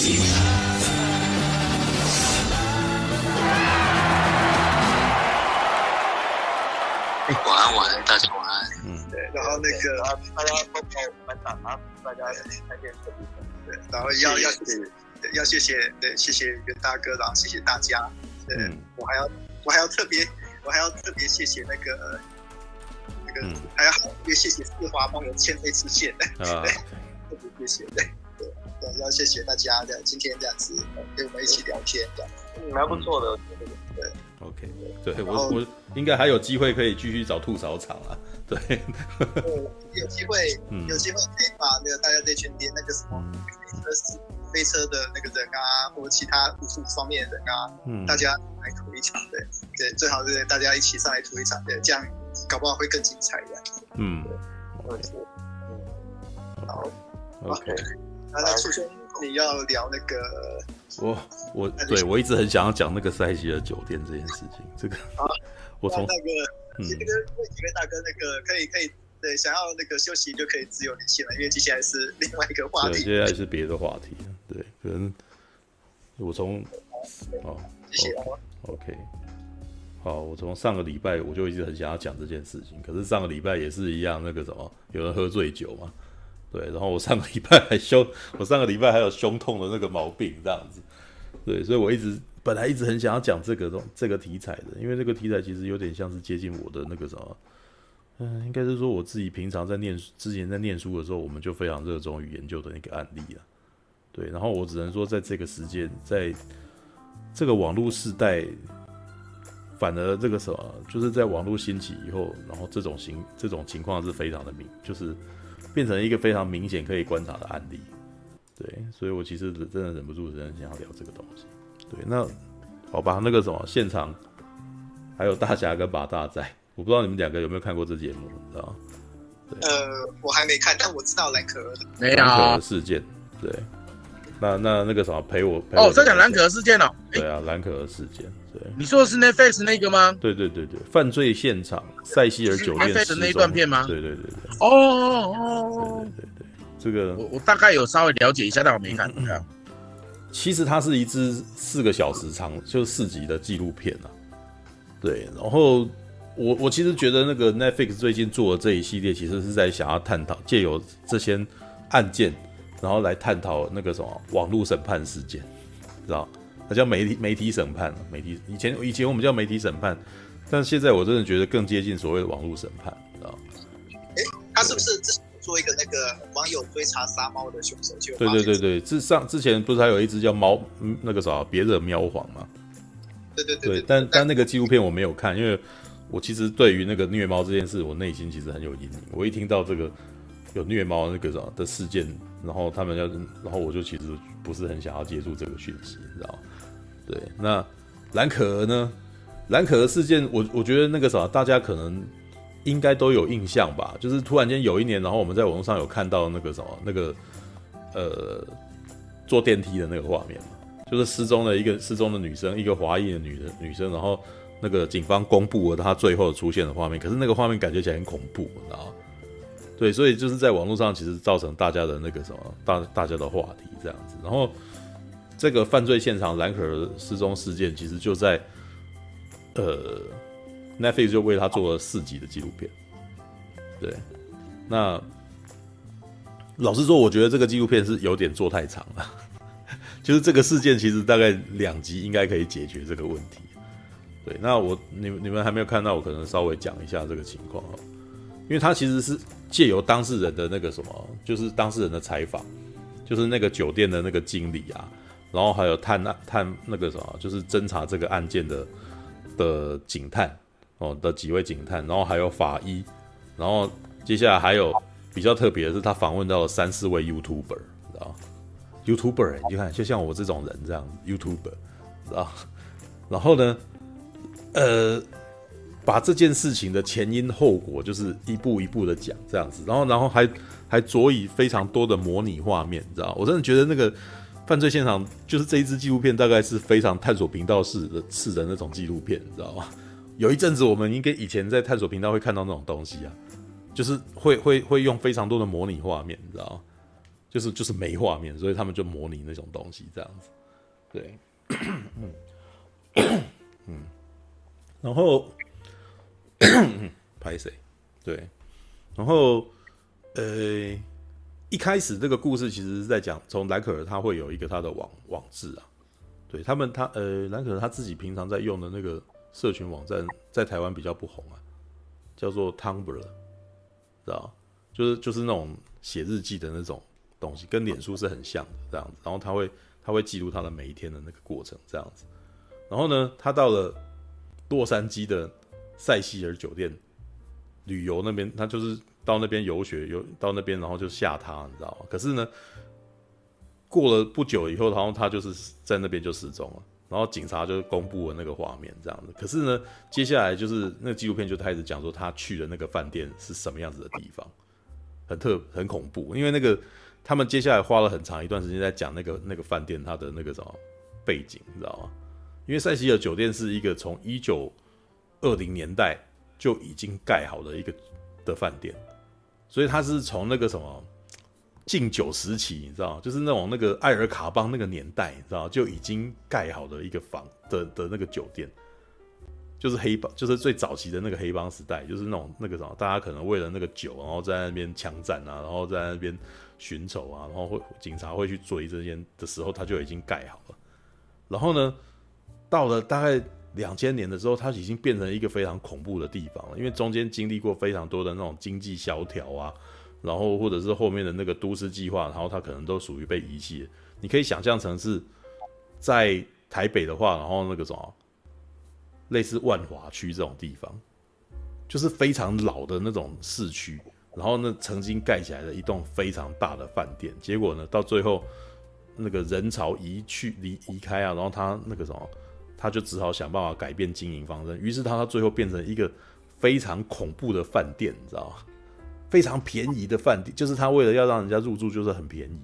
晚安，晚安，大家晚安。嗯，对，然后那个啊，大家都帮我们打啊，大家开电视。对，然后要要要谢谢，对，谢谢袁大哥，然后谢谢大家。对，我还要我还要特别我还要特别谢谢那个那个还要特别谢谢四华帮我牵这次线。啊，特别谢谢，对对，要谢谢大家的今天这样子跟我们一起聊天，这样嗯，蛮不错的，对对。OK，对我我应该还有机会可以继续找吐槽场啊，对，有机会，有机会可以把那个大家这群连那个什么飞车飞车的那个人啊，或者其他武术方面的人啊，嗯，大家来吐一场，对对，最好是大家一起上来吐一场，对，这样搞不好会更精彩的，嗯，对，嗯，好，OK，那那初兄你要聊那个。我我对我一直很想要讲那个塞西尔酒店这件事情，这个啊，我从那个嗯那个那几位大哥那个可以可以对，想要那个休息就可以自由联系了，因为接下来是另外一个话题，接下来是别的话题，对，可能我从哦，谢谢，OK，好，我从上个礼拜我就一直很想要讲这件事情，可是上个礼拜也是一样，那个什么有人喝醉酒嘛。对，然后我上个礼拜还胸，我上个礼拜还有胸痛的那个毛病，这样子。对，所以我一直本来一直很想要讲这个东这个题材的，因为这个题材其实有点像是接近我的那个什么，嗯，应该是说我自己平常在念之前在念书的时候，我们就非常热衷于研究的那个案例了。对，然后我只能说，在这个时间，在这个网络时代，反而这个什么，就是在网络兴起以后，然后这种形这种情况是非常的明，就是。变成一个非常明显可以观察的案例，对，所以我其实真的忍不住，真的想要聊这个东西。对，那好吧，那个什么现场还有大侠跟马大在，我不知道你们两个有没有看过这节目，你知道吗？呃，我还没看，但我知道 蓝可儿的，没有蓝可儿事件，对。那那那个什么陪我，陪我哦，在讲蓝可儿事件哦，对啊，蓝可儿事件。对，你说的是 Netflix 那个吗？对对对对，犯罪现场，塞西尔酒店的那一段片吗？对对对对。哦哦，对对对，这个我我大概有稍微了解一下，但我没看。其实它是一支四个小时长，就是四集的纪录片啊。对，然后我我其实觉得那个 Netflix 最近做的这一系列，其实是在想要探讨，借由这些案件，然后来探讨那个什么网络审判事件，知道？它叫媒体媒体审判，媒体以前以前我们叫媒体审判，但现在我真的觉得更接近所谓的网络审判，知道？哎，他是不是做一个那个网友追查杀猫的凶手？就对对对对，之上之前不是还有一只叫猫那个啥别惹喵皇吗？对对对，对，但但那个纪录片我没有看，因为我其实对于那个虐猫这件事，我内心其实很有阴影。我一听到这个有虐猫那个啥的事件，然后他们要，然后我就其实不是很想要接触这个讯息，你知道？对，那蓝可儿呢？蓝可儿事件，我我觉得那个啥，大家可能应该都有印象吧。就是突然间有一年，然后我们在网络上有看到那个什么，那个呃，坐电梯的那个画面嘛，就是失踪的一个失踪的女生，一个华裔的女的女生，然后那个警方公布了她最后出现的画面，可是那个画面感觉起来很恐怖，你知道吗？对，所以就是在网络上其实造成大家的那个什么大大家的话题这样子，然后。这个犯罪现场蓝可儿失踪事件，其实就在呃，Netflix 就为他做了四集的纪录片。对，那老实说，我觉得这个纪录片是有点做太长了。就是这个事件其实大概两集应该可以解决这个问题。对，那我你你们还没有看到，我可能稍微讲一下这个情况，因为他其实是借由当事人的那个什么，就是当事人的采访，就是那个酒店的那个经理啊。然后还有探案探那个什么，就是侦查这个案件的的警探哦的几位警探，然后还有法医，然后接下来还有比较特别的是，他访问到了三四位 YouTuber，知道 YouTuber，你看就像我这种人这样 YouTuber，知道然后呢，呃，把这件事情的前因后果，就是一步一步的讲这样子，然后然后还还佐以非常多的模拟画面，知道我真的觉得那个。犯罪现场就是这一支纪录片，大概是非常探索频道式的式的那种纪录片，你知道吗？有一阵子我们应该以前在探索频道会看到那种东西啊，就是会会会用非常多的模拟画面，你知道吗？就是就是没画面，所以他们就模拟那种东西这样子。对，嗯嗯，然后 拍谁？对，然后呃，一开始这个故事其实是在讲，从莱可儿他会有一个他的网网志啊，对他们他呃，莱可儿他自己平常在用的那个社群网站，在台湾比较不红啊，叫做 Tumblr，知道？就是就是那种写日记的那种东西，跟脸书是很像的这样子，然后他会。他会记录他的每一天的那个过程，这样子。然后呢，他到了洛杉矶的塞西尔酒店旅游那边，他就是到那边游学，游到那边，然后就吓他，你知道吗？可是呢，过了不久以后，然后他就是在那边就失踪了。然后警察就公布了那个画面，这样子。可是呢，接下来就是那个纪录片就开始讲说他去的那个饭店是什么样子的地方，很特很恐怖，因为那个。他们接下来花了很长一段时间在讲那个那个饭店它的那个什么背景，你知道吗？因为塞西尔酒店是一个从一九二零年代就已经盖好的一个的饭店，所以他是从那个什么禁酒时期，你知道？就是那种那个艾尔卡邦那个年代，你知道？就已经盖好的一个房的的那个酒店。就是黑帮，就是最早期的那个黑帮时代，就是那种那个什么，大家可能为了那个酒，然后在那边枪战啊，然后在那边寻仇啊，然后会警察会去追这些的时候，他就已经盖好了。然后呢，到了大概两千年的时候，它已经变成一个非常恐怖的地方了，因为中间经历过非常多的那种经济萧条啊，然后或者是后面的那个都市计划，然后它可能都属于被遗弃。你可以想象成是在台北的话，然后那个什么。类似万华区这种地方，就是非常老的那种市区，然后呢，曾经盖起来的一栋非常大的饭店，结果呢，到最后那个人潮移去离移开啊，然后它那个什么，他就只好想办法改变经营方针，于是他他最后变成一个非常恐怖的饭店，你知道吗？非常便宜的饭店，就是他为了要让人家入住，就是很便宜，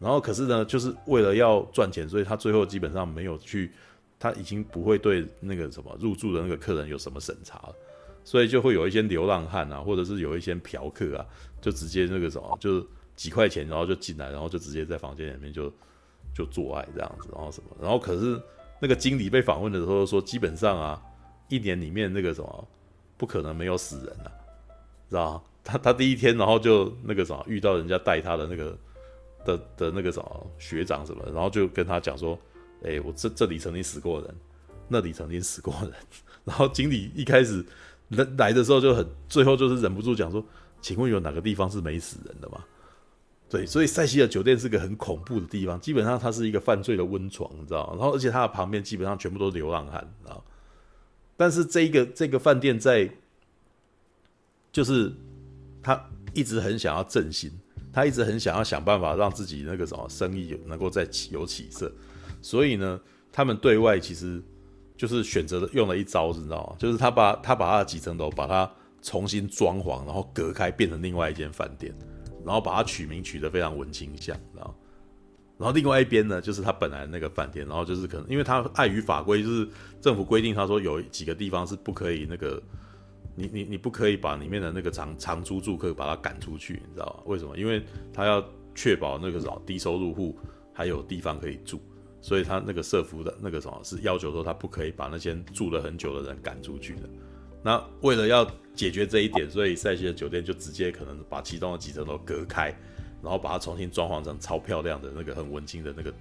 然后可是呢，就是为了要赚钱，所以他最后基本上没有去。他已经不会对那个什么入住的那个客人有什么审查了，所以就会有一些流浪汉啊，或者是有一些嫖客啊，就直接那个什么，就是几块钱，然后就进来，然后就直接在房间里面就就做爱这样子，然后什么，然后可是那个经理被访问的时候说，基本上啊，一年里面那个什么不可能没有死人啊，知道吗？他他第一天然后就那个什么遇到人家带他的那个的的那个什么学长什么，然后就跟他讲说。哎、我这这里曾经死过人，那里曾经死过人。然后经理一开始来来的时候就很，最后就是忍不住讲说：“请问有哪个地方是没死人的吗？”对，所以塞西尔酒店是个很恐怖的地方，基本上它是一个犯罪的温床，你知道？然后而且它的旁边基本上全部都是流浪汉，你知道。但是这个这个饭店在，就是他一直很想要振兴，他一直很想要想办法让自己那个什么生意有能够再起有起色。所以呢，他们对外其实就是选择了用了一招，你知道吗？就是他把他把他的几层楼把它重新装潢，然后隔开变成另外一间饭店，然后把它取名取得非常文青像，然后？然后另外一边呢，就是他本来那个饭店，然后就是可能因为他碍于法规，就是政府规定他说有几个地方是不可以那个，你你你不可以把里面的那个长长租住客把他赶出去，你知道吗？为什么？因为他要确保那个什么低收入户还有地方可以住。所以他那个社福的那个什么，是要求说他不可以把那些住了很久的人赶出去的。那为了要解决这一点，所以塞西尔酒店就直接可能把其中的几层楼隔开，然后把它重新装潢成超漂亮的那个很文青的那个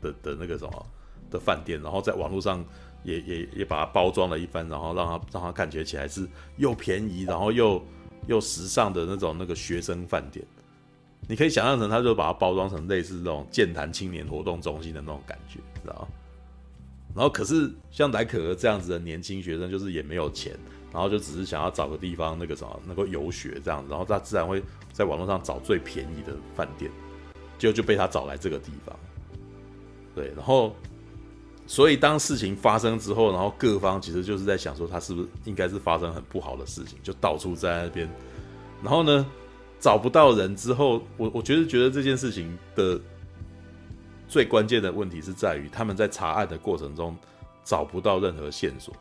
的的那个什么的饭店，然后在网络上也也也把它包装了一番，然后让它让它感觉起来是又便宜，然后又又时尚的那种那个学生饭店。你可以想象成，他就把它包装成类似那种健谈青年活动中心的那种感觉，知道吗？然后可是像莱可儿这样子的年轻学生，就是也没有钱，然后就只是想要找个地方那个什么能够游学这样子，然后他自然会在网络上找最便宜的饭店，结果就被他找来这个地方。对，然后所以当事情发生之后，然后各方其实就是在想说，他是不是应该是发生很不好的事情，就到处在那边，然后呢？找不到人之后，我我觉得觉得这件事情的最关键的问题是在于他们在查案的过程中找不到任何线索，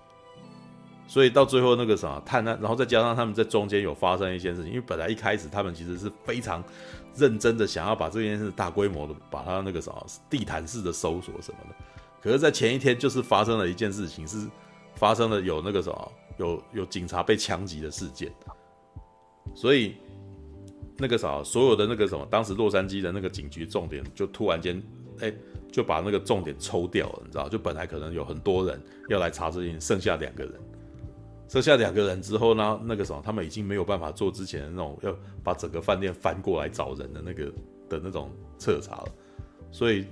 所以到最后那个什么探案，然后再加上他们在中间有发生一件事情，因为本来一开始他们其实是非常认真的想要把这件事大规模的把它那个什么地毯式的搜索什么的，可是，在前一天就是发生了一件事情，是发生了有那个什么有有警察被枪击的事件，所以。那个啥，所有的那个什么，当时洛杉矶的那个警局重点就突然间，哎，就把那个重点抽掉了，你知道？就本来可能有很多人要来查这件，剩下两个人，剩下两个人之后呢，那个什么，他们已经没有办法做之前那种要把整个饭店翻过来找人的那个的那种彻查了，所以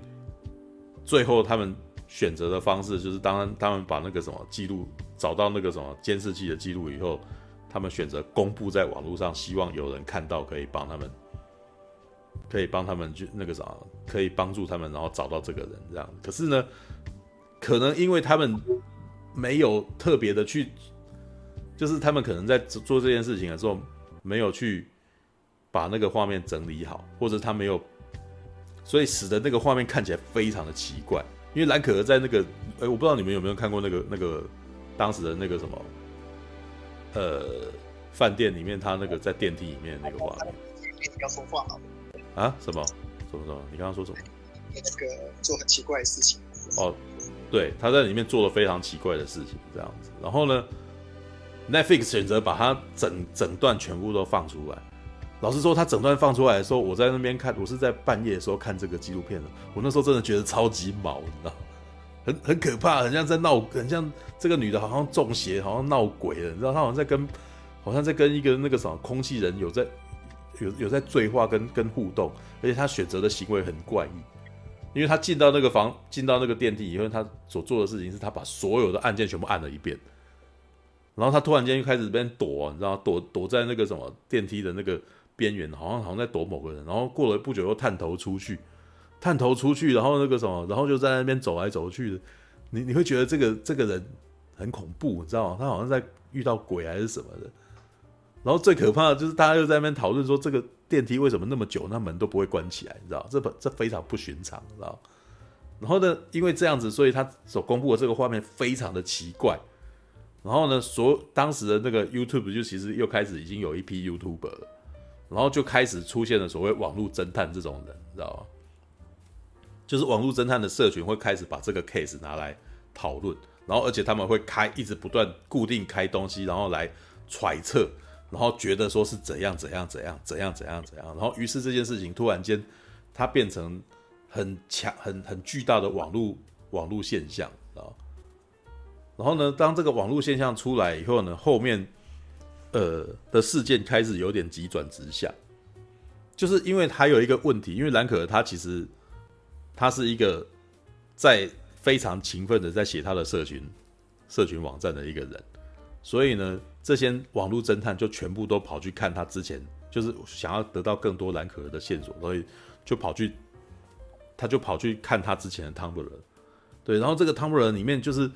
最后他们选择的方式就是，当然他们把那个什么记录找到那个什么监视器的记录以后。他们选择公布在网络上，希望有人看到，可以帮他们，可以帮他们去那个啥，可以帮助他们，然后找到这个人这样。可是呢，可能因为他们没有特别的去，就是他们可能在做这件事情的时候，没有去把那个画面整理好，或者他没有，所以使得那个画面看起来非常的奇怪。因为蓝可儿在那个，哎，我不知道你们有没有看过那个那个当时的那个什么。呃，饭店里面他那个在电梯里面那个画面，要说话了啊？什么？什么什么？你刚刚说什么？那个做很奇怪的事情。哦，对，他在里面做了非常奇怪的事情，这样子。然后呢，Netflix 选择把它整整段全部都放出来。老实说，他整段放出来的时候，我在那边看，我是在半夜的时候看这个纪录片的。我那时候真的觉得超级毛，你知道。很很可怕，很像在闹，很像这个女的好像中邪，好像闹鬼了，你知道？她好像在跟，好像在跟一个那个什么空气人有在有有在对话跟跟互动，而且他选择的行为很怪异，因为他进到那个房，进到那个电梯以后，他所做的事情是他把所有的按键全部按了一遍，然后他突然间又开始在那边躲，你知道？躲躲在那个什么电梯的那个边缘，好像好像在躲某个人，然后过了不久又探头出去。探头出去，然后那个什么，然后就在那边走来走去的，你你会觉得这个这个人很恐怖，你知道吗？他好像在遇到鬼还是什么的。然后最可怕的就是大家又在那边讨论说，这个电梯为什么那么久，那门都不会关起来，你知道？这这非常不寻常，你知道？然后呢，因为这样子，所以他所公布的这个画面非常的奇怪。然后呢，所当时的那个 YouTube 就其实又开始已经有一批 YouTuber 了，然后就开始出现了所谓网络侦探这种人，你知道吗？就是网络侦探的社群会开始把这个 case 拿来讨论，然后而且他们会开一直不断固定开东西，然后来揣测，然后觉得说是怎样怎样怎样怎样怎样怎样，然后于是这件事情突然间它变成很强很很巨大的网络网络现象啊。然后呢，当这个网络现象出来以后呢，后面呃的事件开始有点急转直下，就是因为还有一个问题，因为兰可儿他其实。他是一个在非常勤奋的在写他的社群社群网站的一个人，所以呢，这些网络侦探就全部都跑去看他之前，就是想要得到更多兰可儿的线索，所以就跑去，他就跑去看他之前的 Tumblr，对，然后这个 Tumblr 里面就是，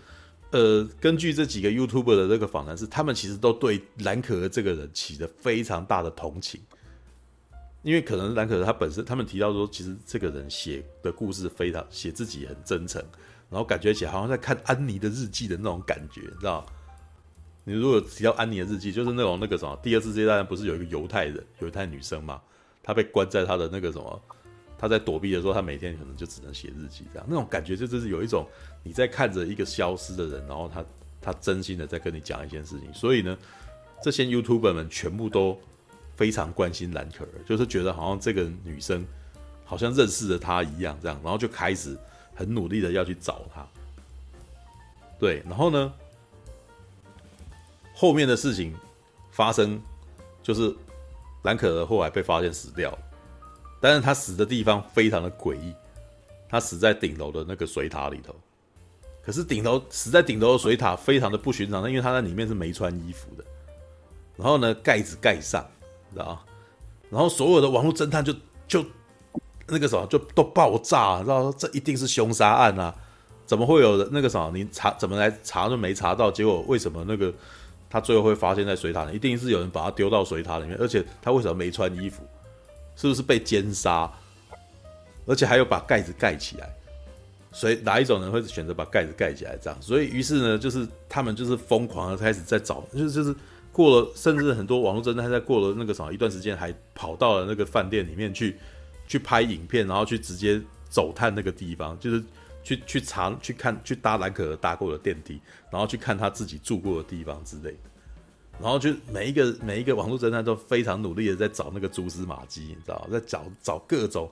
呃，根据这几个 YouTube 的这个访谈是，他们其实都对兰可儿这个人起了非常大的同情。因为可能兰可儿他本身，他们提到说，其实这个人写的故事非常写自己很真诚，然后感觉起来好像在看安妮的日记的那种感觉，你知道？你如果提到安妮的日记，就是那种那个什么，第二次世界大战不是有一个犹太人，犹太女生嘛，她被关在她的那个什么，她在躲避的时候，她每天可能就只能写日记，这样那种感觉，就就是有一种你在看着一个消失的人，然后他他真心的在跟你讲一件事情，所以呢，这些 YouTuber 们全部都。非常关心兰可儿，就是觉得好像这个女生好像认识了她一样，这样，然后就开始很努力的要去找她。对，然后呢，后面的事情发生就是兰可儿后来被发现死掉，但是她死的地方非常的诡异，她死在顶楼的那个水塔里头。可是顶楼死在顶楼的水塔非常的不寻常，因为她在里面是没穿衣服的，然后呢，盖子盖上。知道，然后所有的网络侦探就就那个什么就都爆炸，知道这一定是凶杀案啊？怎么会有的那个什么？你查怎么来查都没查到，结果为什么那个他最后会发现在水塔里？一定是有人把他丢到水塔里面，而且他为什么没穿衣服？是不是被奸杀？而且还有把盖子盖起来？所以哪一种人会选择把盖子盖起来这样？所以于是呢，就是他们就是疯狂的开始在找，就是就是过了，甚至很多网络侦探在过了那个什么一段时间，还跑到了那个饭店里面去去拍影片，然后去直接走探那个地方，就是去去查去看去搭兰可儿搭过的电梯，然后去看他自己住过的地方之类的。然后就每一个每一个网络侦探都非常努力的在找那个蛛丝马迹，你知道，在找找各种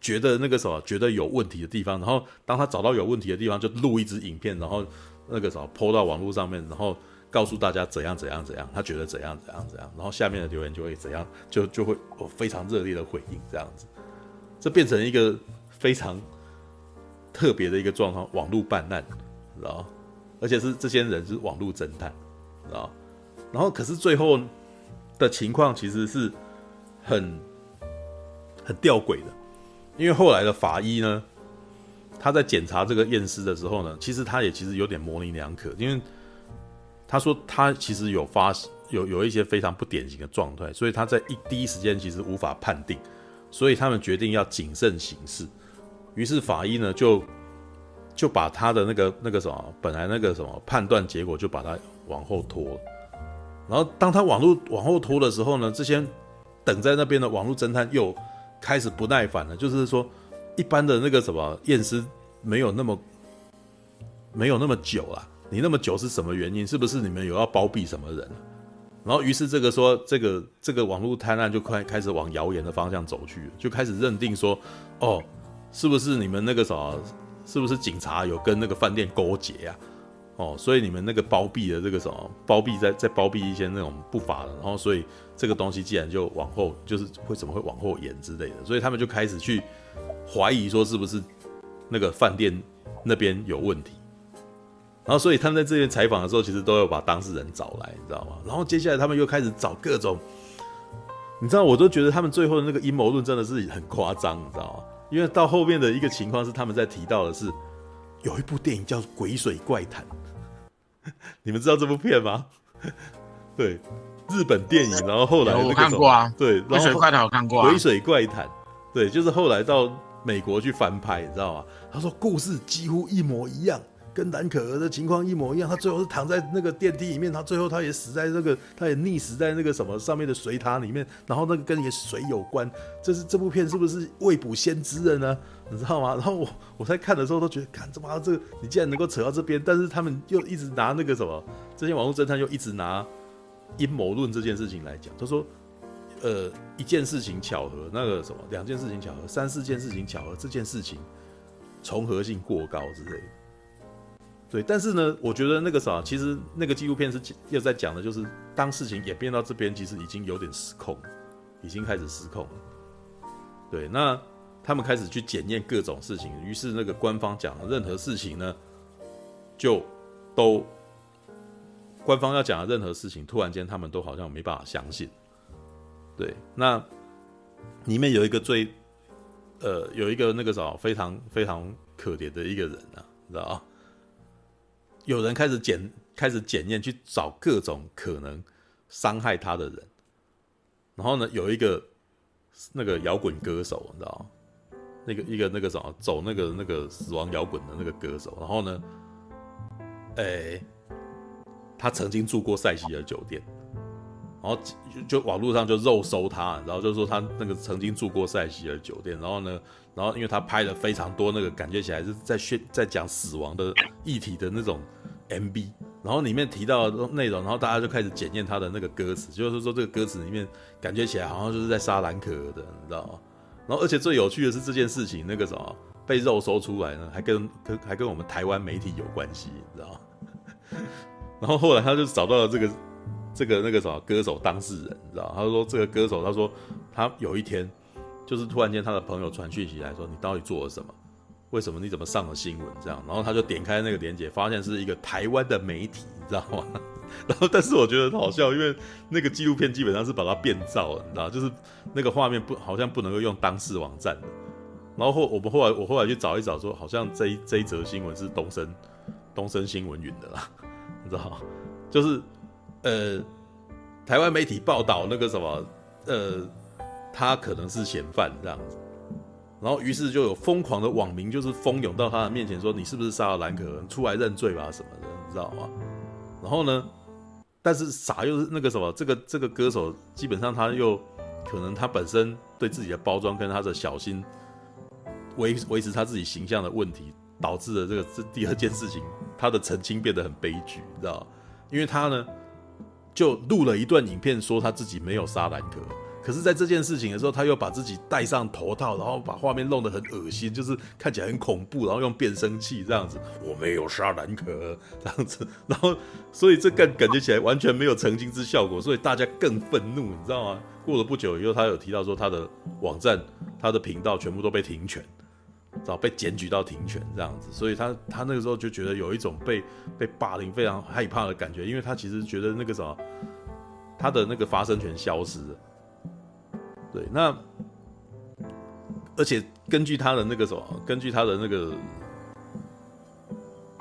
觉得那个什么觉得有问题的地方。然后当他找到有问题的地方，就录一支影片，然后那个什么泼到网络上面，然后告诉大家怎样怎样怎样，他觉得怎样怎样怎样。然后下面的留言就会怎样，就就会有非常热烈的回应，这样子，这变成一个非常特别的一个状况，网络办案，知道，而且是这些人是网络侦探，知道。然后，可是最后的情况其实是很很吊诡的，因为后来的法医呢，他在检查这个验尸的时候呢，其实他也其实有点模棱两可，因为他说他其实有发有有一些非常不典型的状态，所以他在一第一时间其实无法判定，所以他们决定要谨慎行事，于是法医呢就就把他的那个那个什么本来那个什么判断结果就把它往后拖。然后当他网络往后拖的时候呢，这些等在那边的网络侦探又开始不耐烦了。就是说，一般的那个什么验尸没有那么没有那么久了，你那么久是什么原因？是不是你们有要包庇什么人？然后于是这个说这个这个网络探案就快开始往谣言的方向走去，就开始认定说，哦，是不是你们那个什么，是不是警察有跟那个饭店勾结呀？哦，所以你们那个包庇的这个什么包庇在在包庇一些那种不法的，然后所以这个东西既然就往后就是为什么会往后延之类的，所以他们就开始去怀疑说是不是那个饭店那边有问题，然后所以他们在这边采访的时候，其实都有把当事人找来，你知道吗？然后接下来他们又开始找各种，你知道，我都觉得他们最后的那个阴谋论真的是很夸张，你知道吗？因为到后面的一个情况是他们在提到的是有一部电影叫《鬼水怪谈》。你们知道这部片吗？对，日本电影，然后后来我看过啊，对，鬼水怪谈我看过，鬼水怪谈，对，就是后来到美国去翻拍，你知道吗？他说故事几乎一模一样。跟蓝可儿的情况一模一样，他最后是躺在那个电梯里面，他最后他也死在那个，他也溺死在那个什么上面的水塔里面，然后那个跟也水有关，这是这部片是不是未卜先知的呢？你知道吗？然后我我在看的时候都觉得，看怎么这个你竟然能够扯到这边，但是他们又一直拿那个什么，这些网络侦探又一直拿阴谋论这件事情来讲，他说，呃，一件事情巧合，那个什么，两件事情巧合，三四件事情巧合，这件事情重合性过高之类的。对，但是呢，我觉得那个啥，其实那个纪录片是又在讲的，就是当事情演变到这边，其实已经有点失控，已经开始失控了。对，那他们开始去检验各种事情，于是那个官方讲的任何事情呢，就都官方要讲的任何事情，突然间他们都好像没办法相信。对，那里面有一个最呃，有一个那个啥，非常非常可怜的一个人啊，你知道吗？有人开始检开始检验，去找各种可能伤害他的人。然后呢，有一个那个摇滚歌手，你知道？那个一个那个什么走那个那个死亡摇滚的那个歌手。然后呢，哎、他曾经住过塞西尔酒店。然后就，就网络上就肉搜他，然后就说他那个曾经住过塞西尔酒店。然后呢，然后因为他拍了非常多那个感觉起来是在宣在讲死亡的议题的那种 MV，然后里面提到的内容，然后大家就开始检验他的那个歌词，就是说这个歌词里面感觉起来好像就是在杀兰可儿的，你知道吗？然后而且最有趣的是这件事情那个什么被肉搜出来呢，还跟跟还跟我们台湾媒体有关系，你知道吗？然后后来他就找到了这个。这个那个什么歌手当事人，你知道？他说这个歌手，他说他有一天，就是突然间他的朋友传讯息来说，你到底做了什么？为什么你怎么上了新闻？这样，然后他就点开那个链接，发现是一个台湾的媒体，你知道吗？然后，但是我觉得很好笑，因为那个纪录片基本上是把它变造了，你知道，就是那个画面不好像不能够用当事网站的。然后后我们后来我后来去找一找，说好像这一这一则新闻是东森东森新闻云的啦，你知道，就是。呃，台湾媒体报道那个什么，呃，他可能是嫌犯这样子，然后于是就有疯狂的网民就是蜂拥到他的面前说：“你是不是杀了兰可？出来认罪吧什么的，你知道吗？”然后呢，但是傻又是那个什么，这个这个歌手基本上他又可能他本身对自己的包装跟他的小心维维持他自己形象的问题，导致了这个这第二件事情，他的澄清变得很悲剧，你知道吗？因为他呢就录了一段影片说他自己没有杀兰可。可是，在这件事情的时候，他又把自己戴上头套，然后把画面弄得很恶心，就是看起来很恐怖，然后用变声器这样子，我没有杀兰可这样子，然后，所以这感感觉起来完全没有澄清之效果，所以大家更愤怒，你知道吗？过了不久以后，他有提到说他的网站、他的频道全部都被停权，然后被检举到停权这样子，所以他他那个时候就觉得有一种被被霸凌非常害怕的感觉，因为他其实觉得那个什么，他的那个发声权消失了。对，那而且根据他的那个什么，根据他的那个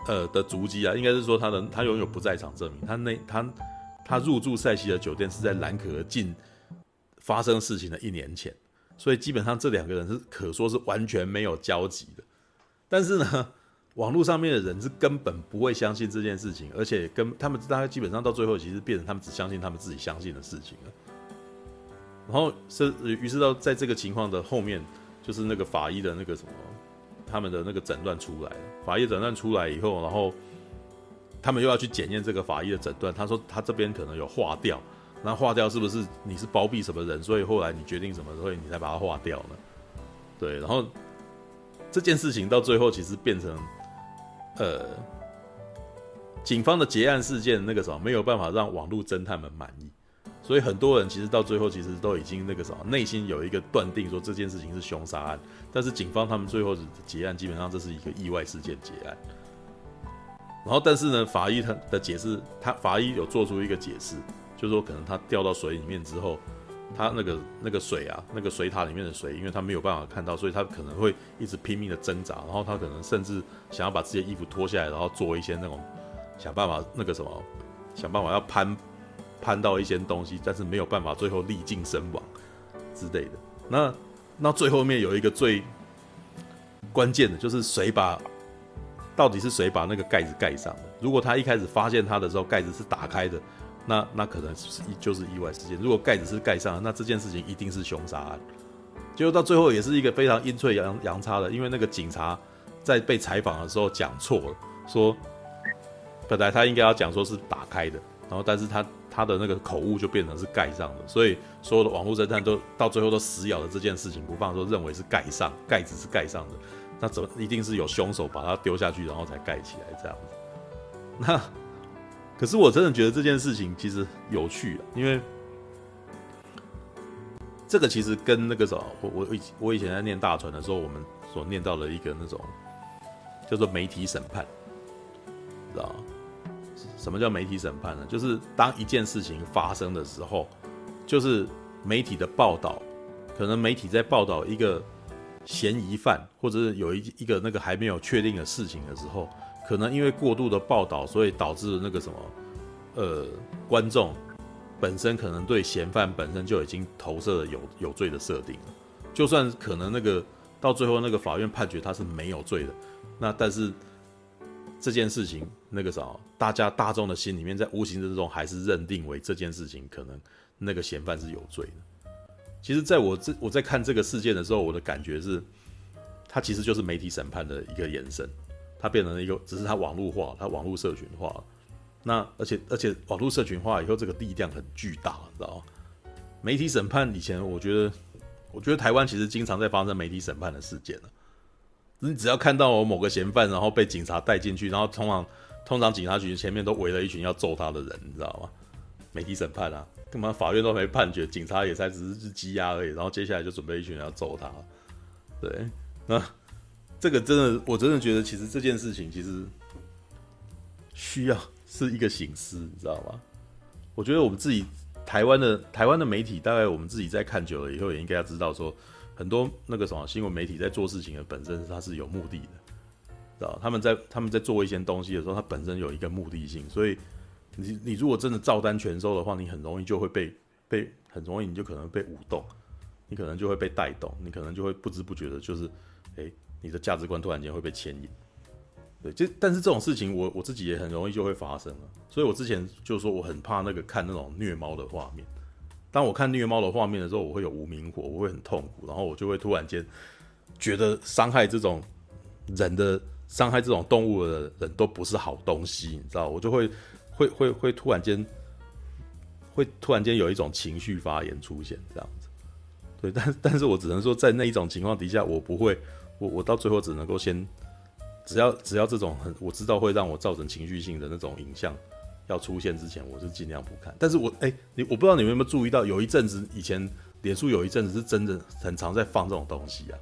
呃的足迹啊，应该是说他的他拥有不在场证明。他那他他入住塞西尔酒店是在兰可儿进发生事情的一年前，所以基本上这两个人是可说是完全没有交集的。但是呢，网络上面的人是根本不会相信这件事情，而且跟他们大概基本上到最后其实变成他们只相信他们自己相信的事情了。然后是，于是到在这个情况的后面，就是那个法医的那个什么，他们的那个诊断出来了。法医诊断出来以后，然后他们又要去检验这个法医的诊断。他说他这边可能有化掉，那化掉是不是你是包庇什么人？所以后来你决定什么，所以你才把它化掉呢？对，然后这件事情到最后其实变成，呃，警方的结案事件那个什么没有办法让网络侦探们满意。所以很多人其实到最后其实都已经那个什么，内心有一个断定，说这件事情是凶杀案。但是警方他们最后结案，基本上这是一个意外事件结案。然后，但是呢，法医他的解释，他法医有做出一个解释，就是说可能他掉到水里面之后，他那个那个水啊，那个水塔里面的水，因为他没有办法看到，所以他可能会一直拼命的挣扎，然后他可能甚至想要把自己的衣服脱下来，然后做一些那种想办法那个什么，想办法要攀。攀到一些东西，但是没有办法，最后历尽身亡之类的。那那最后面有一个最关键的，就是谁把到底是谁把那个盖子盖上的？如果他一开始发现他的时候盖子是打开的，那那可能是就是意外事件。如果盖子是盖上的，那这件事情一定是凶杀案。结果到最后也是一个非常阴错阳阳差的，因为那个警察在被采访的时候讲错了，说本来他应该要讲说是打开的，然后但是他。他的那个口误就变成是盖上的，所以所有的网络侦探都到最后都死咬着这件事情不放，说认为是盖上，盖子是盖上的，那怎么一定是有凶手把它丢下去，然后才盖起来这样？那可是我真的觉得这件事情其实有趣啊，因为这个其实跟那个什么，我我以我以前在念大传的时候，我们所念到的一个那种叫做媒体审判，知道吗？什么叫媒体审判呢？就是当一件事情发生的时候，就是媒体的报道，可能媒体在报道一个嫌疑犯，或者是有一一个那个还没有确定的事情的时候，可能因为过度的报道，所以导致那个什么，呃，观众本身可能对嫌犯本身就已经投射了有有罪的设定。就算可能那个到最后那个法院判决他是没有罪的，那但是。这件事情，那个啥，大家大众的心里面，在无形之中还是认定为这件事情可能那个嫌犯是有罪的。其实，在我这我在看这个事件的时候，我的感觉是，它其实就是媒体审判的一个延伸，它变成了一个，只是它网络化，它网络社群化。那而且而且网络社群化以后，这个力量很巨大，你知道吗？媒体审判以前，我觉得，我觉得台湾其实经常在发生媒体审判的事件了。你只要看到我某个嫌犯，然后被警察带进去，然后通常通常警察局前面都围了一群要揍他的人，你知道吗？媒体审判啊，干嘛法院都没判决，警察也才只是羁押而已，然后接下来就准备一群人要揍他。对，那这个真的，我真的觉得其实这件事情其实需要是一个醒思，你知道吗？我觉得我们自己台湾的台湾的媒体，大概我们自己在看久了以后，也应该要知道说。很多那个什么新闻媒体在做事情的本身，它是有目的的，知道？他们在他们在做一些东西的时候，它本身有一个目的性，所以你你如果真的照单全收的话，你很容易就会被被很容易你就可能被舞动，你可能就会被带动，你可能就会不知不觉的，就是，哎，你的价值观突然间会被牵引。对，就但是这种事情我，我我自己也很容易就会发生了。所以我之前就说，我很怕那个看那种虐猫的画面。当我看虐猫的画面的时候，我会有无名火，我会很痛苦，然后我就会突然间觉得伤害这种人的、伤害这种动物的人都不是好东西，你知道？我就会会会会突然间会突然间有一种情绪发言出现，这样子。对，但但是我只能说，在那一种情况底下，我不会，我我到最后只能够先。只要只要这种很我知道会让我造成情绪性的那种影像要出现之前，我是尽量不看。但是我哎，你我不知道你们有没有注意到，有一阵子以前脸书有一阵子是真的很常在放这种东西啊。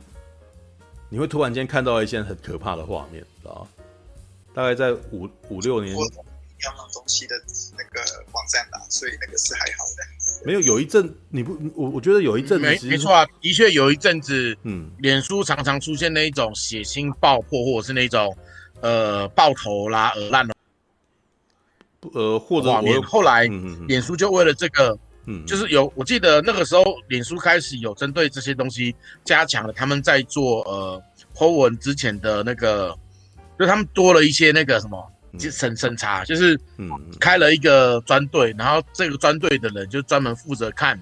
你会突然间看到一些很可怕的画面，知道吗？大概在五五六年。要那东西的那个网站吧，所以那个是还好的。没有，有一阵你不，我我觉得有一阵子没没错啊，的确有一阵子，嗯，脸书常常出现那一种血腥爆破，或者是那种呃爆头啦、耳烂的，呃或者我后来脸书就为了这个，嗯，就是有我记得那个时候脸书开始有针对这些东西加强了，他们在做呃 po 文之前的那个，就他们多了一些那个什么。审审查就是，嗯，开了一个专队，然后这个专队的人就专门负责看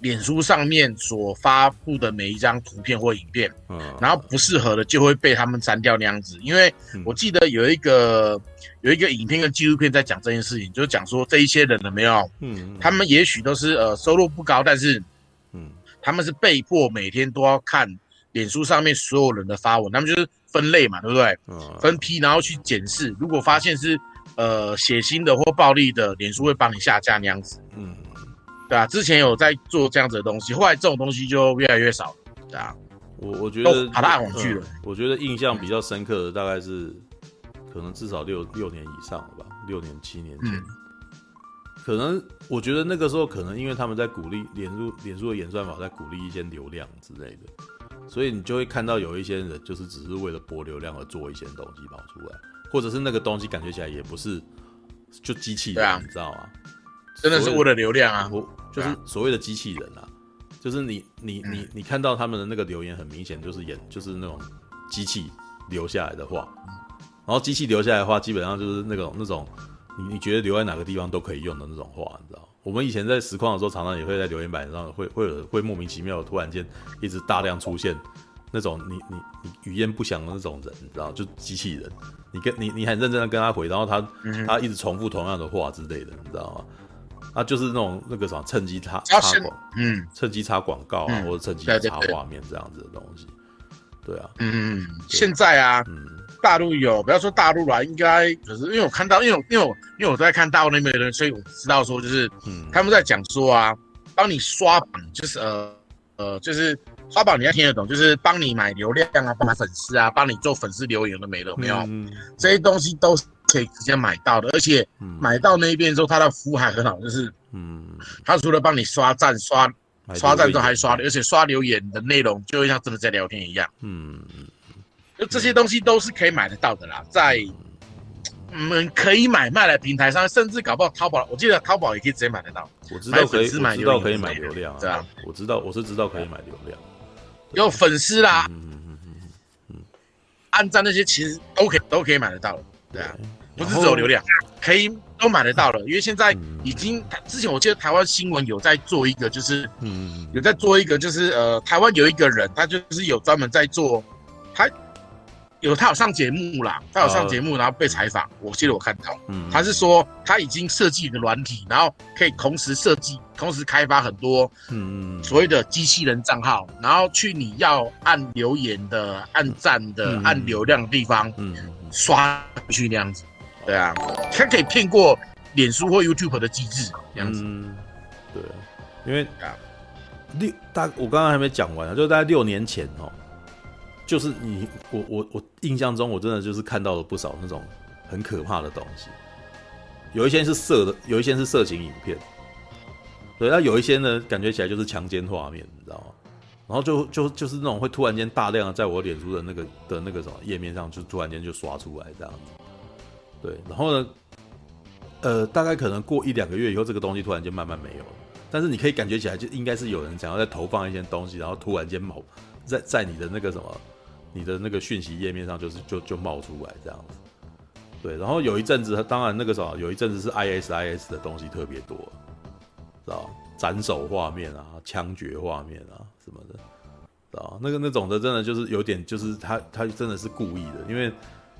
脸书上面所发布的每一张图片或影片，嗯，然后不适合的就会被他们删掉那样子。因为我记得有一个有一个影片跟纪录片在讲这件事情，就是讲说这一些人有没有，嗯，他们也许都是呃收入不高，但是，嗯，他们是被迫每天都要看脸书上面所有人的发文，他们就是。分类嘛，对不对？嗯，分批，然后去检视，如果发现是呃血腥的或暴力的，脸书会帮你下架那样子。嗯，对啊，之前有在做这样子的东西，后来这种东西就越来越少了，对啊。我我觉得跑到暗网去了。我觉得印象比较深刻的大概是，可能至少六六年以上了吧，六年七年前。嗯，可能我觉得那个时候，可能因为他们在鼓励脸书，脸书的演算法在鼓励一些流量之类的。所以你就会看到有一些人就是只是为了博流量而做一些东西跑出来，或者是那个东西感觉起来也不是就机器人，啊、你知道吗？真的是为了流量啊！我就是所谓的机器人啊，就是你你你你看到他们的那个留言，很明显就是演就是那种机器留下来的话，然后机器留下来的话，基本上就是那种那种你你觉得留在哪个地方都可以用的那种话，你知道？我们以前在实况的时候，常常也会在留言板上会会有会莫名其妙的突然间一直大量出现那种你你你语焉不详的那种人，你知道，就机器人，你跟你你很认真的跟他回，然后他、嗯、他一直重复同样的话之类的，你知道吗？啊，就是那种那个什么趁机插插广，嗯，趁机插广告啊，嗯、或者趁机插画面这样子的东西，对啊，嗯嗯，现在啊，嗯。大陆有，不要说大陆啦，应该可是因为我看到，因为因为我因为我在看大陆那边的人，所以我知道说就是，嗯，他们在讲说啊，帮你刷榜，就是呃呃，就是刷榜你要听得懂，就是帮你买流量啊，帮买粉丝啊，帮你做粉丝留言都没了，没有，嗯、这些东西都是可以直接买到的，而且买到那一边之后，他的服务还很好，就是，嗯，他除了帮你刷赞、刷刷赞之后还刷，而且刷留言的内容就会像真的在聊天一样，嗯。就这些东西都是可以买得到的啦，在我们可以买卖的平台上，甚至搞不好淘宝，我记得淘宝也可以直接买得到。我知道可以，我知道可以买流量，对啊，我知道，我是知道可以买流量，有粉丝啦，嗯嗯嗯嗯嗯，按赞那些其实都可以都可以买得到，对啊，不是只有流量，可以都买得到了，因为现在已经，之前我记得台湾新闻有在做一个，就是嗯，有在做一个，就是呃，台湾有一个人，他就是有专门在做，他。有他有上节目啦，他有上节目，然后被采访。Uh, 我记得我看到，嗯，他是说他已经设计一个软体，然后可以同时设计、同时开发很多，嗯，所谓的机器人账号，然后去你要按留言的、按赞的、嗯、按流量的地方，嗯，刷回去那样子。对啊，他可以骗过脸书或 YouTube 的机制，这样子。嗯、对，因为啊，六大我刚刚还没讲完啊，就大概六年前哦。就是你，我我我印象中，我真的就是看到了不少那种很可怕的东西。有一些是色的，有一些是色情影片。对，那有一些呢，感觉起来就是强奸画面，你知道吗？然后就就就是那种会突然间大量的在我脸书的那个的那个什么页面上，就突然间就刷出来这样子。对，然后呢，呃，大概可能过一两个月以后，这个东西突然间慢慢没有了。但是你可以感觉起来，就应该是有人想要再投放一些东西，然后突然间冒在在你的那个什么，你的那个讯息页面上，就是就就冒出来这样子。对，然后有一阵子，当然那个时候有一阵子是 ISIS 的东西特别多，知道斩首画面啊，枪决画面啊什么的，啊那个那种的，真的就是有点，就是他他真的是故意的，因为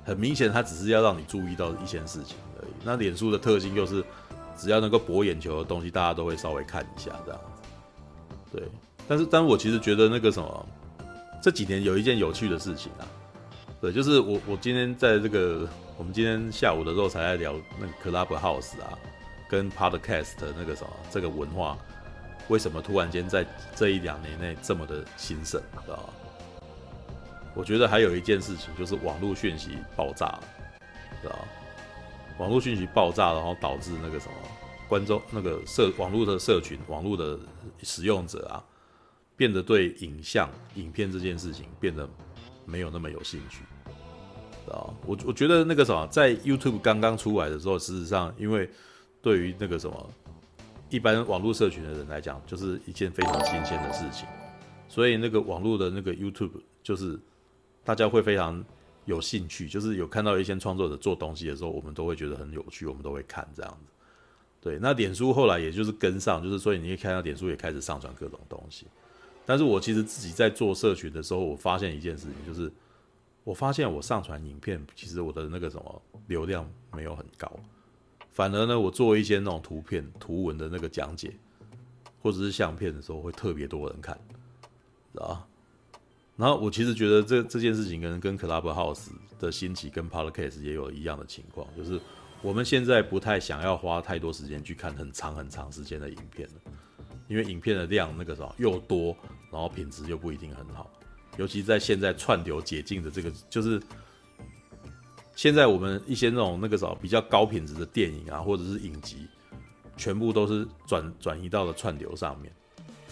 很明显他只是要让你注意到一些事情而已。那脸书的特性又是，只要能够博眼球的东西，大家都会稍微看一下这样子。对，但是但我其实觉得那个什么，这几年有一件有趣的事情啊，对，就是我我今天在这个。我们今天下午的时候才在聊那个 Clubhouse 啊，跟 Podcast 那个什么这个文化，为什么突然间在这一两年内这么的兴盛，知道吗？我觉得还有一件事情就是网络讯息爆炸，知道吗？网络讯息爆炸，然后导致那个什么观众那个社网络的社群网络的使用者啊，变得对影像影片这件事情变得没有那么有兴趣。啊，我我觉得那个什么，在 YouTube 刚刚出来的时候，事实上，因为对于那个什么一般网络社群的人来讲，就是一件非常新鲜的事情，所以那个网络的那个 YouTube 就是大家会非常有兴趣，就是有看到一些创作者做东西的时候，我们都会觉得很有趣，我们都会看这样子。对，那脸书后来也就是跟上，就是所以你可以看到脸书也开始上传各种东西。但是我其实自己在做社群的时候，我发现一件事情，就是。我发现我上传影片，其实我的那个什么流量没有很高，反而呢，我做一些那种图片、图文的那个讲解，或者是相片的时候，会特别多人看，啊？然后我其实觉得这这件事情跟跟 Clubhouse 的兴起跟 Podcast 也有一样的情况，就是我们现在不太想要花太多时间去看很长很长时间的影片了，因为影片的量那个什么又多，然后品质又不一定很好。尤其在现在串流解禁的这个，就是现在我们一些那种那个什么比较高品质的电影啊，或者是影集，全部都是转转移到了串流上面。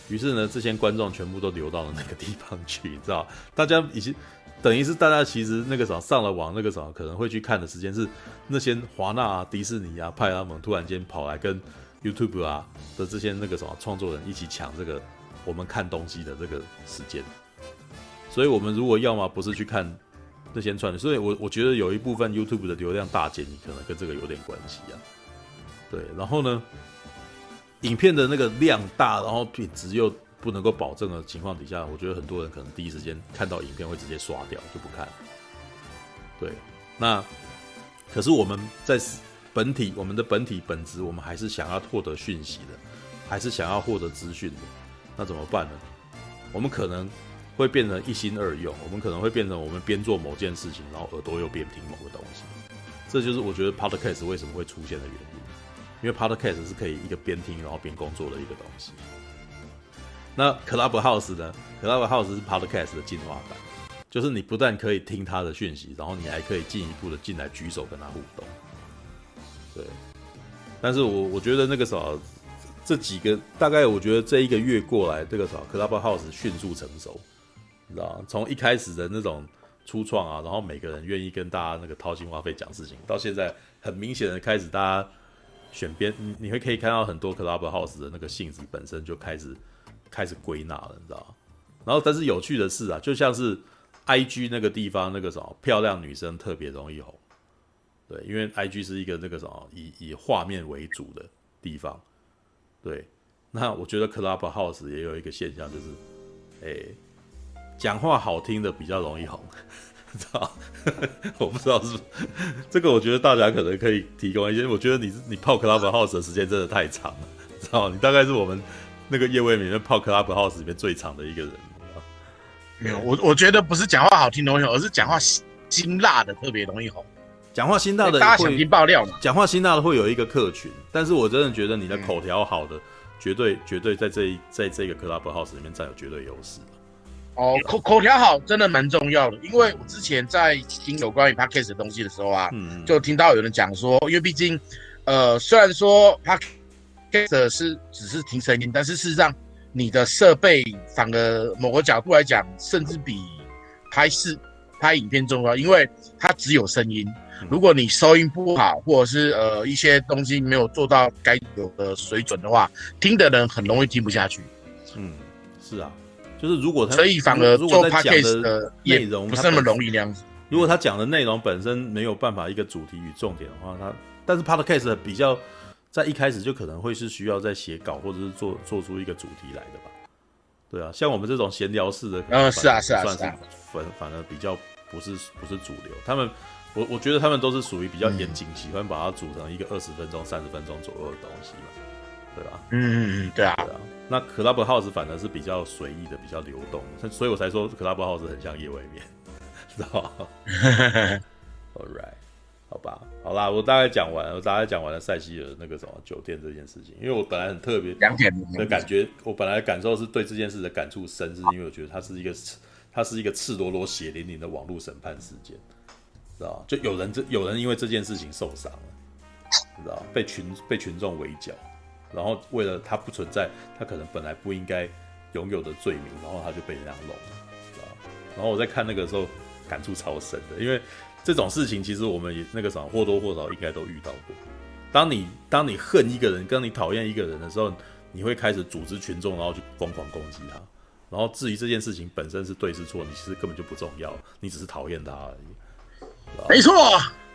于是呢，这些观众全部都流到了那个地方去，你知道？大家已经等于是大家其实那个什么上了网，那个什么可能会去看的时间是那些华纳啊、迪士尼啊、派拉蒙突然间跑来跟 YouTube 啊的这些那个什么创作人一起抢这个我们看东西的这个时间。所以，我们如果要么不是去看这些串的，所以我我觉得有一部分 YouTube 的流量大减，你可能跟这个有点关系啊。对，然后呢，影片的那个量大，然后品质又不能够保证的情况底下，我觉得很多人可能第一时间看到影片会直接刷掉，就不看。对，那可是我们在本体，我们的本体本质，我们还是想要获得讯息的，还是想要获得资讯的，那怎么办呢？我们可能。会变成一心二用，我们可能会变成我们边做某件事情，然后耳朵又边听某个东西，这就是我觉得 Podcast 为什么会出现的原因，因为 Podcast 是可以一个边听然后边工作的一个东西。那 Clubhouse 呢？Clubhouse 是 Podcast 的进化版，就是你不但可以听他的讯息，然后你还可以进一步的进来举手跟他互动。对，但是我我觉得那个时候这几个大概我觉得这一个月过来，这个时候 Clubhouse 迅速成熟。你知道，从一开始的那种初创啊，然后每个人愿意跟大家那个掏心挖肺讲事情，到现在很明显的开始大家选边，你你会可以看到很多 Clubhouse 的那个性质本身就开始开始归纳了，你知道。然后但是有趣的是啊，就像是 IG 那个地方那个什么漂亮女生特别容易红，对，因为 IG 是一个那个什么以以画面为主的地方，对。那我觉得 Clubhouse 也有一个现象就是，哎、讲话好听的比较容易红，知道？我不知道是不是这个，我觉得大家可能可以提供一些。我觉得你你泡 Clubhouse 的时间真的太长了，知道？你大概是我们那个夜未眠的泡 Clubhouse 里面最长的一个人。没有，我我觉得不是讲话好听容易红，而是讲话辛辣的特别容易红。讲话辛辣的，大家想听爆料嘛？讲话辛辣的会有一个客群，但是我真的觉得你的口条好的，绝对绝对在这一在这个 Clubhouse 里面占有绝对优势。哦，口口条好真的蛮重要的，因为我之前在听有关于 podcast 的东西的时候啊，嗯，就听到有人讲说，因为毕竟，呃，虽然说 podcast 是只是听声音，但是事实上你的设备反而某个角度来讲，甚至比拍视拍影片重要，因为它只有声音。如果你收音不好，或者是呃一些东西没有做到该有的水准的话，听的人很容易听不下去。嗯，是啊，就是如果他所以反而做 podcast 的内容不是那么容易那样子。如果他讲的内容本身没有办法一个主题与重点的话，他但是 podcast 比较在一开始就可能会是需要在写稿或者是做做出一个主题来的吧。对啊，像我们这种闲聊式的，嗯，是啊，是啊，算是反反而比较不是不是主流。他们，我我觉得他们都是属于比较严谨，喜欢把它组成一个二十分钟、三十分钟左右的东西嘛，对吧？嗯嗯嗯，对啊，对啊。那 Clubhouse 反而是比较随意的，比较流动，所以我才说 Clubhouse 很像夜未眠，知道吗？All right。好吧，好啦，我大概讲完，我大概讲完了塞西尔那个什么酒店这件事情，因为我本来很特别两点的感觉，我本来感受是对这件事的感触深，是因为我觉得它是一个它是一个赤裸裸血淋淋的网络审判事件，知道就有人这有人因为这件事情受伤了，知道被群被群众围剿，然后为了他不存在，他可能本来不应该拥有的罪名，然后他就被人家弄了，然后我在看那个时候感触超深的，因为。这种事情其实我们也那个什么或多或少应该都遇到过。当你当你恨一个人，跟你讨厌一个人的时候，你会开始组织群众，然后去疯狂攻击他。然后至于这件事情本身是对是错，你其实根本就不重要，你只是讨厌他而已。没错，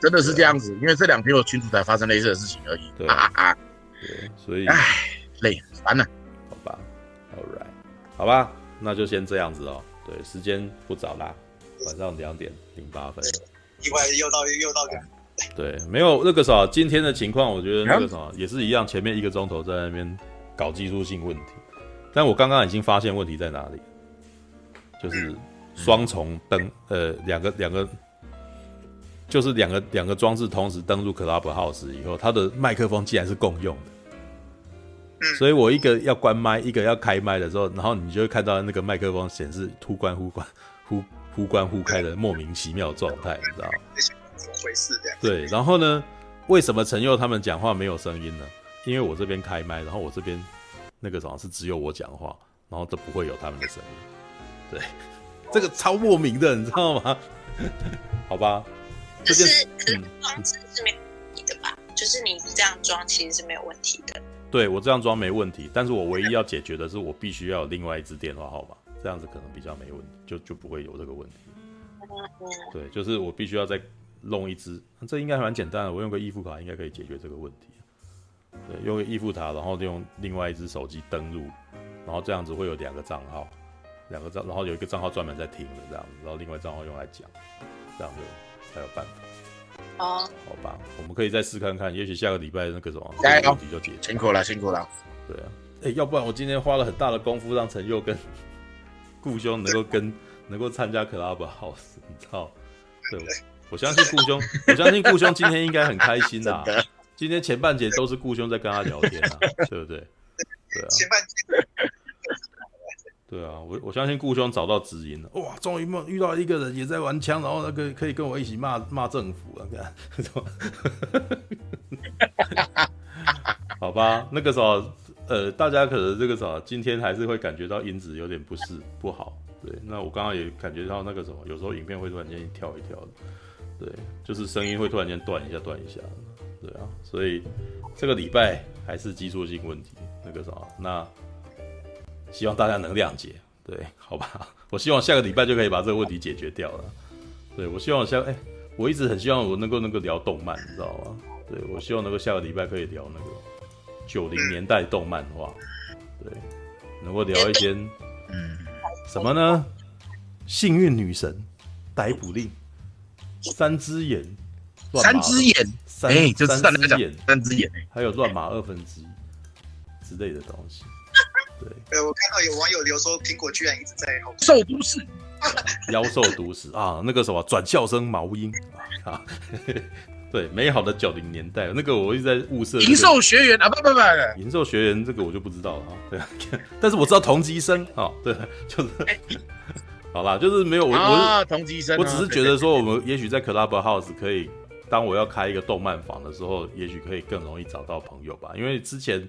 真的是这样子。因为这两天有群主才发生类似的事情而已。对啊啊，对，所以唉，累烦了。好吧，All right，好吧，那就先这样子哦。对，时间不早啦，晚上两点零八分。意外又到又到点，对，没有那个啥，今天的情况，我觉得那个啥也是一样，前面一个钟头在那边搞技术性问题，但我刚刚已经发现问题在哪里，就是双重灯，呃，两个两个，就是两个两个装置同时登入 Clubhouse 以后，它的麦克风竟然是共用的，所以我一个要关麦，一个要开麦的时候，然后你就会看到那个麦克风显示忽关忽关忽。忽关忽开的莫名其妙状态，你知道吗？怎么回事？这样对，然后呢？为什么陈佑他们讲话没有声音呢？因为我这边开麦，然后我这边那个好像是只有我讲话，然后都不会有他们的声音。对，这个超莫名的，你知道吗？好吧，这是装置是没有问题的吧？就是你这样装其实是没有问题的。对，我这样装没问题，但是我唯一要解决的是，我必须要有另外一支电话号码。这样子可能比较没问题，就就不会有这个问题。对，就是我必须要再弄一支，这应该还蛮简单的，我用个易付卡应该可以解决这个问题。对，用个易付卡，然后用另外一支手机登录，然后这样子会有两个账号，两个账，然后有一个账号专门在听的这样子，然后另外账号用来讲，这样就才有办法。哦，好吧，我们可以再试看看，也许下个礼拜那个什么加油，问题就解决。辛苦了，辛苦了。对啊，哎、欸，要不然我今天花了很大的功夫让陈佑跟。顾兄能够跟能够参加 Clubhouse，你知道？对，我相信顾兄，我相信顾兄今天应该很开心呐、啊。今天前半节都是顾兄在跟他聊天啊，对不对？对啊。前半节。对啊，我我相信顾兄找到知音了。哇，终于梦遇到一个人也在玩枪，然后那个可以跟我一起骂骂政府啊，看。好吧，那个时候。呃，大家可能这个啥，今天还是会感觉到音质有点不适不好。对，那我刚刚也感觉到那个什么，有时候影片会突然间跳一跳的，对，就是声音会突然间断一下断一下。对啊，所以这个礼拜还是技术性问题，那个啥，那希望大家能谅解，对，好吧？我希望下个礼拜就可以把这个问题解决掉了。对，我希望下，哎、欸，我一直很希望我能够能够聊动漫，你知道吗？对，我希望能够下个礼拜可以聊那个。九零年代动漫画，对，能够聊一些，嗯，什么呢？幸运女神、逮捕令、三只眼、三只眼，哎、欸，就三只眼，三只眼，还有乱码二分之一之类的东西。对，呃，我看到有网友留说，苹果居然一直在受毒死，妖兽毒死啊，那个什么转校生毛音啊。对，美好的九零年代，那个我一直在物色、那个。银兽学员啊，不不不，银兽学员这个我就不知道了啊。对，但是我知道同级生啊，对，就是，好啦，就是没有我我同级生，我只是觉得说，我们也许在 Clubhouse 可以，当我要开一个动漫房的时候，也许可以更容易找到朋友吧。因为之前，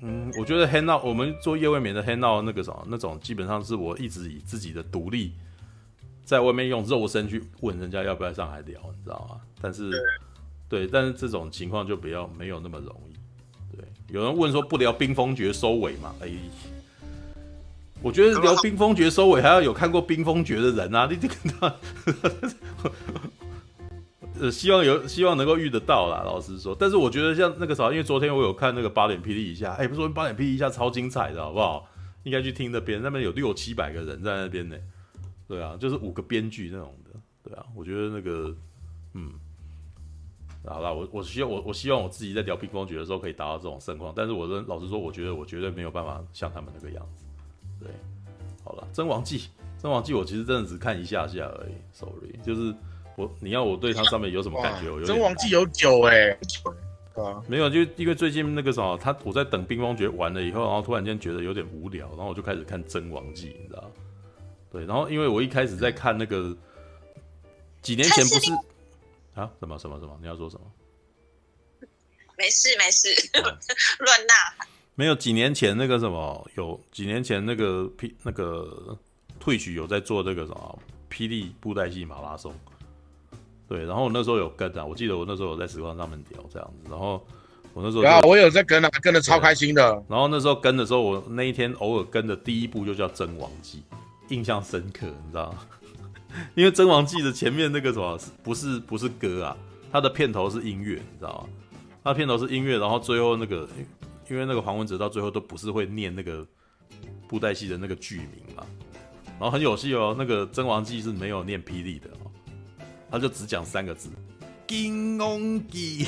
嗯，我觉得 Hangout 我们做夜未眠的 Hangout 那个什么那种，基本上是我一直以自己的独立。在外面用肉身去问人家要不要上来聊，你知道吗？但是，对，但是这种情况就比较没有那么容易。对，有人问说不聊冰封诀收尾嘛？哎，我觉得聊冰封诀收尾还要有看过冰封诀的人啊，你这个，呃，希望有希望能够遇得到啦。老实说，但是我觉得像那个啥，因为昨天我有看那个八点霹雳一下，哎，不是说八点霹雳一下超精彩的，好不好？应该去听那边，那边有六七百个人在那边呢。对啊，就是五个编剧那种的。对啊，我觉得那个，嗯，好啦，我我希望我我希望我自己在聊冰封诀的时候可以达到这种盛况，但是我跟老实说，我觉得我绝对没有办法像他们那个样子。对，好了，《真王记》《真王记》我其实真的只看一下下而已，sorry，就是我你要我对它上面有什么感觉？我有《真王记》有酒哎、欸。啊，没有，就因为最近那个什么，他我在等冰封诀完了以后，然后突然间觉得有点无聊，然后我就开始看《真王记》，你知道？对，然后因为我一开始在看那个几年前不是啊？什么什么什么？你要说什么？没事没事，乱呐、嗯。没有几年前那个什么，有几年前那个 P 那个 Twitch 有在做这个什么霹雳布袋戏马拉松。对，然后我那时候有跟啊，我记得我那时候有在时光上面聊这样子，然后我那时候啊，我有在跟啊，跟的超开心的。然后那时候跟的时候，我那一天偶尔跟的第一部就叫《真王记》，印象深刻，你知道吗？因为《真王记》的前面那个什么，不是不是歌啊，它的片头是音乐，你知道吗？它的片头是音乐，然后最后那个，因为那个黄文哲到最后都不是会念那个布袋戏的那个剧名嘛，然后很有戏哦，那个《真王记》是没有念霹雳的。他就只讲三个字，金翁记，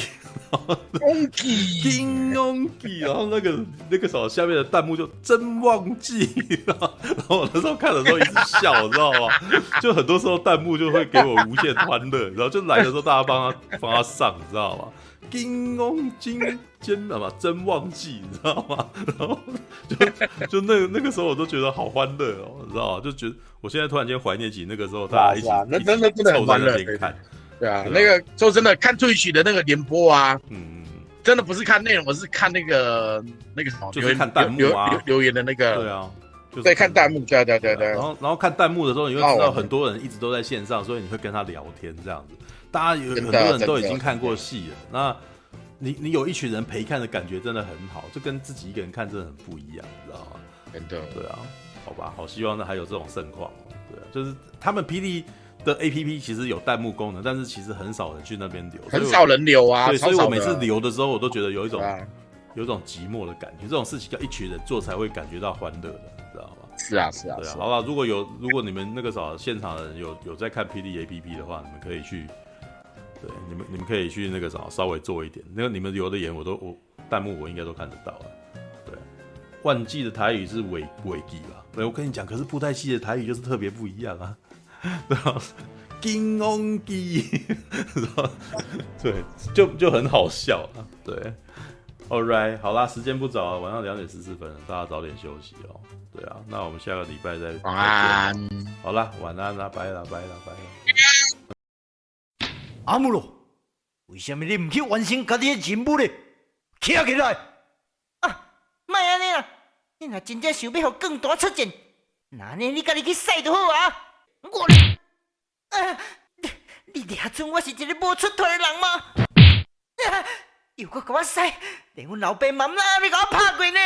翁记，金翁记，然后那个那个时候下面的弹幕就真忘记，然后我那时候看的时候一直笑，你知道吗？就很多时候弹幕就会给我无限欢乐，然后就来的时候大家帮他帮他上，你知道吗？金翁金金了嘛，真忘记，你知道吗？然后就就那个那个时候我都觉得好欢乐哦，你知道吗？就觉得我现在突然间怀念起那个时候大家一起，那真的真的很欢乐。看，对啊，那个说真的看 Twitch 的那个联播啊，嗯，真的不是看内容，我是看那个那个什么，就是看弹幕啊，留言的那个，对啊，对，看弹幕，对对对对。然后然后看弹幕的时候，你会知道很多人一直都在线上，所以你会跟他聊天这样子。大家有很多人都已经看过戏了，那你你有一群人陪看的感觉真的很好，就跟自己一个人看真的很不一样，你知道吗？真的，对啊，好吧，好希望呢还有这种盛况，对啊，就是他们霹雳的 APP 其实有弹幕功能，但是其实很少人去那边留，很少人留啊，对，所以我每次留的时候，我都觉得有一种有一种寂寞的感觉，这种事情要一群人做才会感觉到欢乐的，你知道吗？是啊，是啊，对啊，好了，如果有如果你们那个时候现场的人有有在看 P D A P P 的话，你们可以去。对，你们你们可以去那个啥，稍微做一点。那个你们留的言，我都我弹幕我应该都看得到了。对，万记的台语是尾尾记吧？对，我跟你讲，可是布袋戏的台语就是特别不一样啊。对啊，金翁记，对，就就很好笑啊。对，All right，好啦，时间不早了，晚上两点十四分了，大家早点休息哦。对啊，那我们下个礼拜再晚安。好啦，晚安啦，拜啦，拜啦，拜了。阿姆罗，为什么你唔去完成家己的任务呢？起来起来！啊，莫安尼啦！你若真正想要互更大出战，那呢你家己去使就好啊！我，啊，你你俩准我是一个无出头的人吗？啊，又搁甲我使，连阮老爸妈妈你甲我拍过呢！